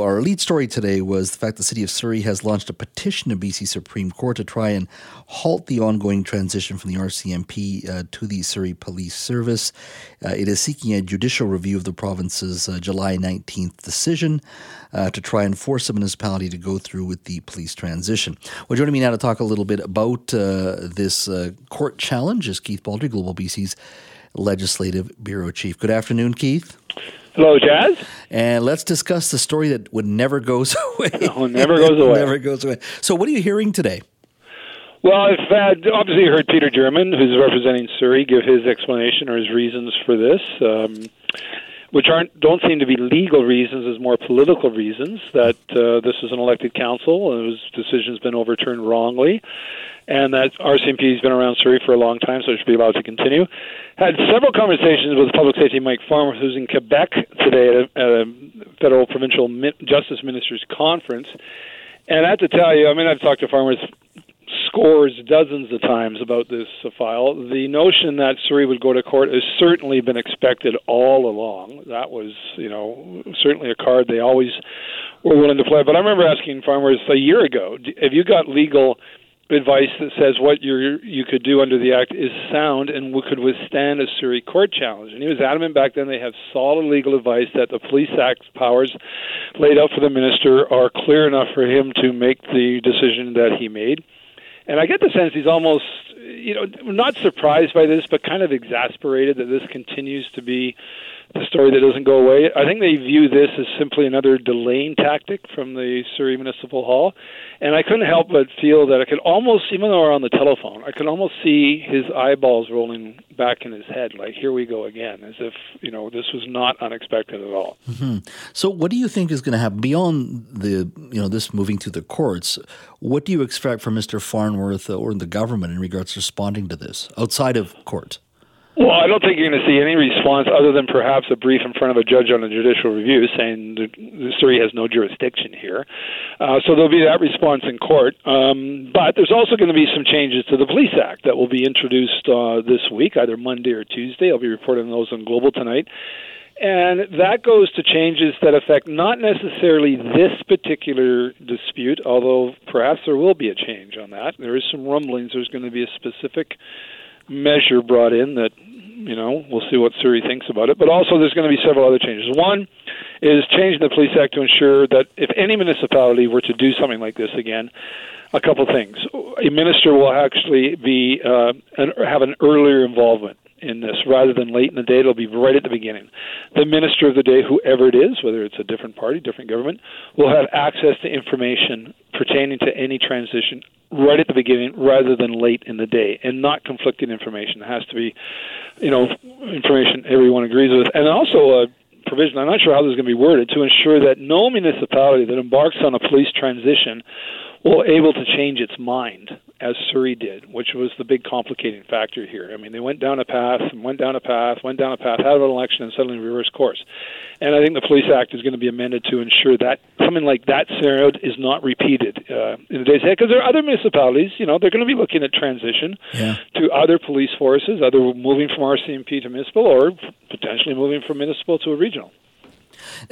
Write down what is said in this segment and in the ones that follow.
Our lead story today was the fact the city of Surrey has launched a petition to BC Supreme Court to try and halt the ongoing transition from the RCMP uh, to the Surrey Police Service. Uh, it is seeking a judicial review of the province's uh, July 19th decision uh, to try and force the municipality to go through with the police transition. Well, joining me now to talk a little bit about uh, this uh, court challenge is Keith Baldrey, Global BC's Legislative Bureau Chief. Good afternoon, Keith. Hello, Jas. And let's discuss the story that would never goes away. Oh, never goes away. never goes away. So, what are you hearing today? Well, I've had, obviously heard Peter German, who's representing Surrey, give his explanation or his reasons for this, um, which aren't don't seem to be legal reasons, as more political reasons. That uh, this is an elected council and whose decision's been overturned wrongly, and that RCMP has been around Surrey for a long time, so it should be allowed to continue. Had several conversations with Public Safety Mike Farnworth, who's in Quebec today at a, at a federal provincial justice ministers conference. And I have to tell you, I mean, I've talked to Farnworth scores, dozens of times about this file. The notion that Surrey would go to court has certainly been expected all along. That was, you know, certainly a card they always were willing to play. But I remember asking Farnworth a year ago, have you got legal advice that says what you you could do under the act is sound and could withstand a Surrey court challenge. And he was adamant back then they have solid legal advice that the Police Act powers laid out for the minister are clear enough for him to make the decision that he made. And I get the sense he's almost, you know, not surprised by this, but kind of exasperated that this continues to be the story that doesn't go away. I think they view this as simply another delaying tactic from the Surrey Municipal Hall. And I couldn't help but feel that I could almost, even though we're on the telephone, I could almost see his eyeballs rolling back in his head, like, here we go again, as if, you know, this was not unexpected at all. Mm-hmm. So, what do you think is going to happen beyond the, you know, this moving to the courts? What do you expect from Mr. Farnworth or the government in regards to responding to this outside of court? Well, I don't think you're going to see any response other than perhaps a brief in front of a judge on a judicial review saying the, Surrey has no jurisdiction here. Uh, so there'll be that response in court. Um, but there's also going to be some changes to the Police Act that will be introduced uh, this week, either Monday or Tuesday. I'll be reporting those on Global tonight. And that goes to changes that affect not necessarily this particular dispute, although perhaps there will be a change on that. There is some rumblings there's going to be a specific measure brought in that you know we'll see what Surrey thinks about it. But also there's going to be several other changes. One is changing the police act to ensure that if any municipality were to do something like this again, a couple things. A minister will actually be uh, an, have an earlier involvement in this rather than late in the day. It'll be right at the beginning. The minister of the day, whoever it is, whether it's a different party, different government, will have access to information pertaining to any transition right at the beginning rather than late in the day and not conflicting information. It has to be, you know, information everyone agrees with. And also a provision, I'm not sure how this is going to be worded, to ensure that no municipality that embarks on a police transition will able to change its mind as Surrey did, which was the big complicating factor here. I mean, they went down a path and went down a path, went down a path, had an election, and suddenly reversed course. And I think the Police Act is going to be amended to ensure that something like that scenario is not repeated uh, in the days ahead. Because there are other municipalities, you know, they're going to be looking at transition yeah. to other police forces, either moving from RCMP to municipal or potentially moving from municipal to a regional.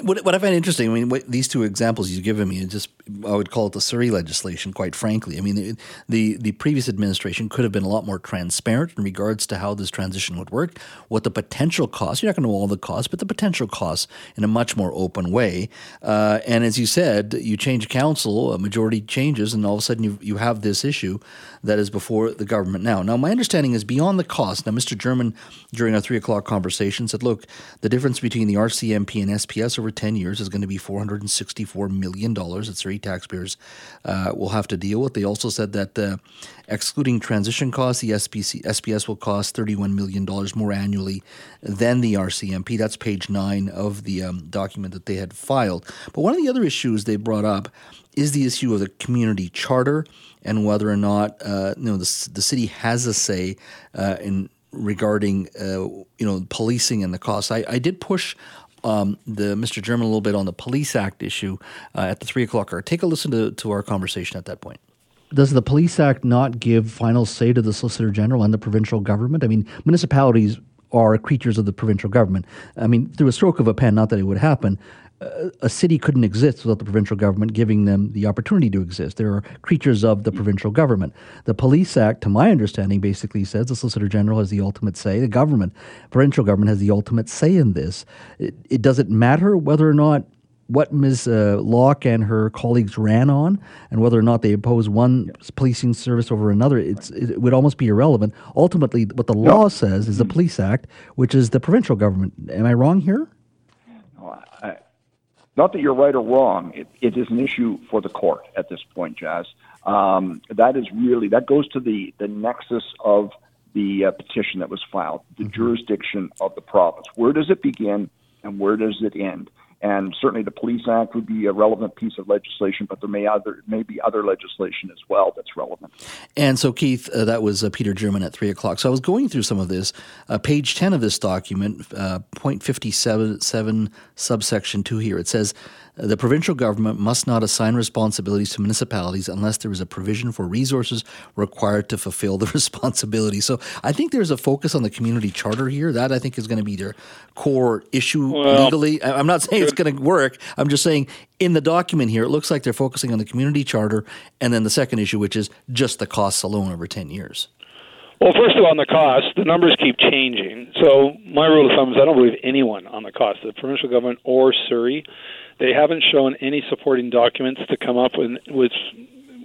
What, what I find interesting, I mean, what, these two examples you've given me, just I would call it the Surrey legislation. Quite frankly, I mean, the, the, the previous administration could have been a lot more transparent in regards to how this transition would work, what the potential costs. You're not going to know all the costs, but the potential costs in a much more open way. Uh, and as you said, you change council, a majority changes, and all of a sudden you you have this issue that is before the government now. Now, my understanding is beyond the cost. Now, Mr. German, during our three o'clock conversation, said, "Look, the difference between the RCMP and SPS." SPS over 10 years is going to be $464 million that Surrey taxpayers uh, will have to deal with. They also said that uh, excluding transition costs, the SPC, SPS will cost $31 million more annually than the RCMP. That's page nine of the um, document that they had filed. But one of the other issues they brought up is the issue of the community charter and whether or not uh, you know the, the city has a say uh, in regarding uh, you know policing and the costs. I, I did push um, the Mr. German a little bit on the Police Act issue uh, at the three o'clock hour. Take a listen to, to our conversation at that point. Does the Police Act not give final say to the Solicitor General and the provincial government? I mean, municipalities are creatures of the provincial government. I mean, through a stroke of a pen, not that it would happen, a city couldn't exist without the provincial government giving them the opportunity to exist. There are creatures of the provincial government. The Police Act, to my understanding, basically says the Solicitor General has the ultimate say. The government, provincial government, has the ultimate say in this. It, it doesn't matter whether or not what Ms. Uh, Locke and her colleagues ran on, and whether or not they oppose one policing service over another, it would almost be irrelevant. Ultimately, what the law says is the Police Act, which is the provincial government. Am I wrong here? Not that you're right or wrong. It, it is an issue for the court at this point, Jas. Um, that is really that goes to the the nexus of the uh, petition that was filed, the mm-hmm. jurisdiction of the province. Where does it begin and where does it end? And certainly the Police Act would be a relevant piece of legislation, but there may other may be other legislation as well that's relevant. And so, Keith, uh, that was uh, Peter German at three o'clock. So I was going through some of this. Uh, page ten of this document, uh, point fifty seven seven subsection two here. It says the provincial government must not assign responsibilities to municipalities unless there is a provision for resources required to fulfill the responsibility. So I think there's a focus on the community charter here. That I think is going to be their core issue well, legally. I'm not saying it's going to work. I'm just saying in the document here, it looks like they're focusing on the community charter and then the second issue, which is just the costs alone over 10 years. Well, first of all, on the cost, the numbers keep changing. So my rule of thumb is I don't believe anyone on the cost, the provincial government or Surrey they haven't shown any supporting documents to come up with, with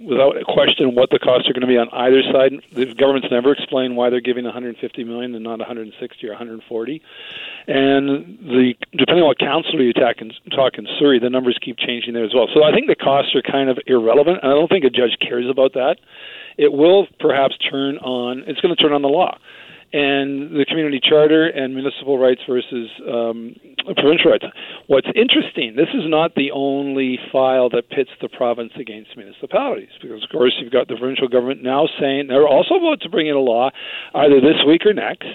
without a question what the costs are going to be on either side. The government's never explained why they're giving 150 million and not 160 or 140. And the depending on what council you talk in, talk in Surrey, the numbers keep changing there as well. So I think the costs are kind of irrelevant. And I don't think a judge cares about that. It will perhaps turn on. It's going to turn on the law and the community charter and municipal rights versus um, provincial rights. What's interesting, this is not the only file that pits the province against municipalities, because of course you've got the provincial government now saying they're also about to bring in a law, either this week or next,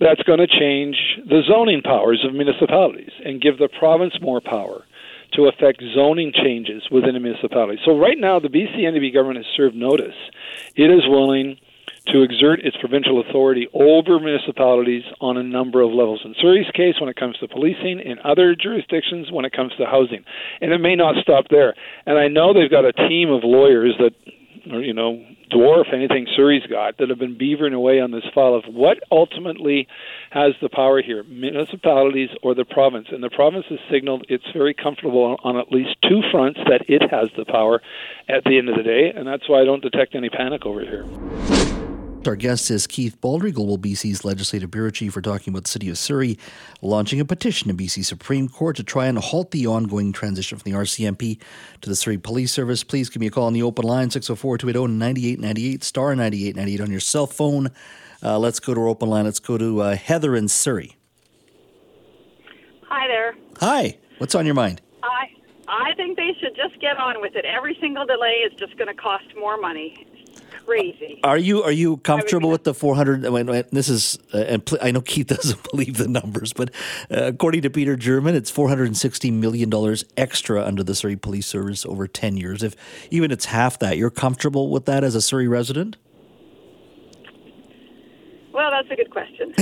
that's going to change the zoning powers of municipalities and give the province more power to affect zoning changes within a municipality. So right now, the BC NDP government has served notice. It is willing to exert its provincial authority over municipalities on a number of levels. In Surrey's case, when it comes to policing, in other jurisdictions, when it comes to housing. And it may not stop there. And I know they've got a team of lawyers that, you know, dwarf anything Surrey's got that have been beavering away on this file of what ultimately has the power here, municipalities or the province. And the province has signaled it's very comfortable on, on at least two fronts that it has the power at the end of the day. And that's why I don't detect any panic over here. Our guest is Keith Baldrey, Global BC's Legislative Bureau Chief. We're talking about the City of Surrey launching a petition to BC Supreme Court to try and halt the ongoing transition from the RCMP to the Surrey Police Service. Please give me a call on the open line, 604 280 9898, star 9898 on your cell phone. Uh, let's go to our open line. Let's go to uh, Heather in Surrey. Hi there. Hi. What's on your mind? I, I think they should just get on with it. Every single delay is just going to cost more money crazy. Are you are you comfortable with the 400? I mean, this is, uh, and I know Keith doesn't believe the numbers, but uh, according to Peter German, it's 460 million dollars extra under the Surrey Police Service over 10 years. If even it's half that, you're comfortable with that as a Surrey resident? That's a good question.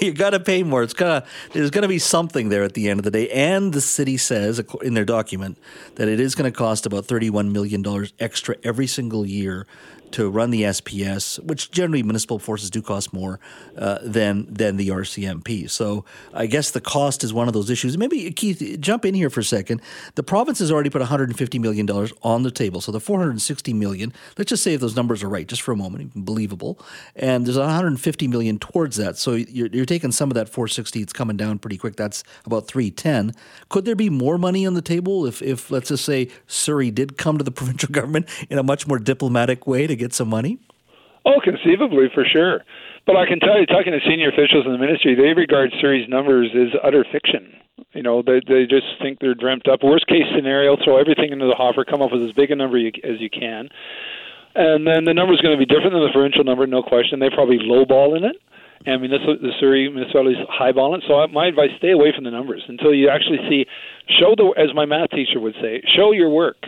you got to pay more. It's gonna there's going to be something there at the end of the day, and the city says in their document that it is going to cost about 31 million dollars extra every single year to run the SPS, which generally municipal forces do cost more uh, than than the RCMP. So I guess the cost is one of those issues. Maybe Keith, jump in here for a second. The province has already put 150 million dollars on the table, so the 460 million. Let's just say if those numbers are right, just for a moment, believable, and there's 150 million towards that. So you're, you're taking some of that 460. It's coming down pretty quick. That's about 310. Could there be more money on the table if, if let's just say Surrey did come to the provincial government in a much more diplomatic way to get get some money? Oh, conceivably, for sure. But I can tell you, talking to senior officials in the ministry, they regard Surrey's numbers as utter fiction. You know, they they just think they're dreamt up. Worst case scenario, throw everything into the hopper, come up with as big a number as you can, and then the number is going to be different than the provincial number, no question. They probably lowball in it. I mean, the Surrey municipalities highball it. So my advice: stay away from the numbers until you actually see, show the, as my math teacher would say, show your work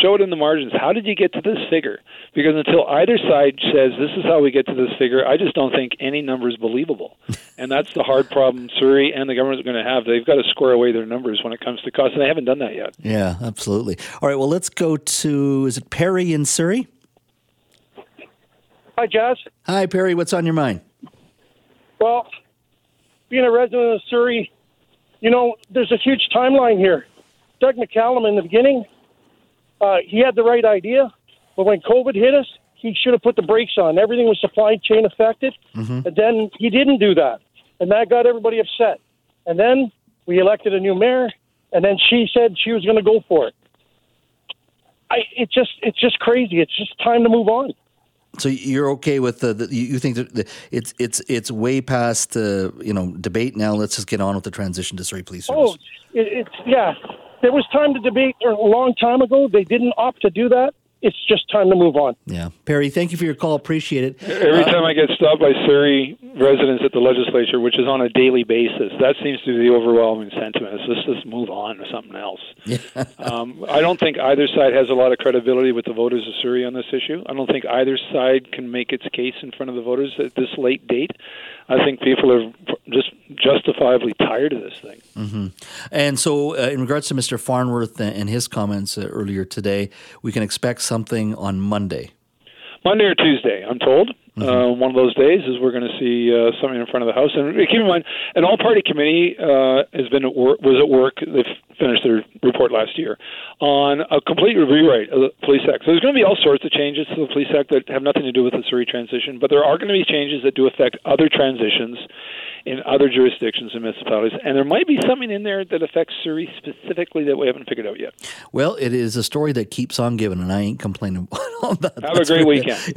show it in the margins. How did you get to this figure? because until either side says this is how we get to this figure, I just don't think any number is believable. and that's the hard problem Surrey and the government are going to have. They've got to square away their numbers when it comes to cost, and they haven't done that yet. Yeah, absolutely. All right, well, let's go to is it Perry in Surrey? Hi, Jas. Hi, Perry. What's on your mind? Well, being a resident of Surrey, you know, there's a huge timeline here. Doug McCallum in the beginning, uh, he had the right idea, but when COVID hit us, he should have put the brakes on. Everything was supply chain affected, and then he didn't do that, and that got everybody upset. And then we elected a new mayor, and then she said she was going to go for it. I, it just, it's just crazy. It's just time to move on. So you're okay with the, the you think that the, it's it's it's way past the you know debate now. Let's just get on with the transition to Surrey Police Service. Oh, it, it's yeah. There was time to debate a long time ago. They didn't opt to do that. It's just time to move on. Yeah, Perry. Thank you for your call. Appreciate it. Every time I get stopped by Surrey residents at the legislature, which is on a daily basis, that seems to be the overwhelming sentiment. Is let's just move on to something else. um, I don't think either side has a lot of credibility with the voters of Surrey on this issue. I don't think either side can make its case in front of the voters at this late date. I think people are just justifiably tired of this thing. Mm-hmm. And so, uh, in regards to Mr. Farnworth and his comments uh, earlier today, we can expect something on Monday. Monday or Tuesday, I'm told. Mm-hmm. Uh, one of those days is we're going to see uh, something in front of the House. And keep in mind, an all-party committee uh, has been at work, was at work. They've finished their report last year on a complete rewrite of the Police Act. So there's going to be all sorts of changes to the Police Act that have nothing to do with the Surrey transition, but there are going to be changes that do affect other transitions in other jurisdictions and municipalities. And there might be something in there that affects Surrey specifically that we haven't figured out yet. Well, it is a story that keeps on giving, and I ain't complaining about that. Have That's a great weekend.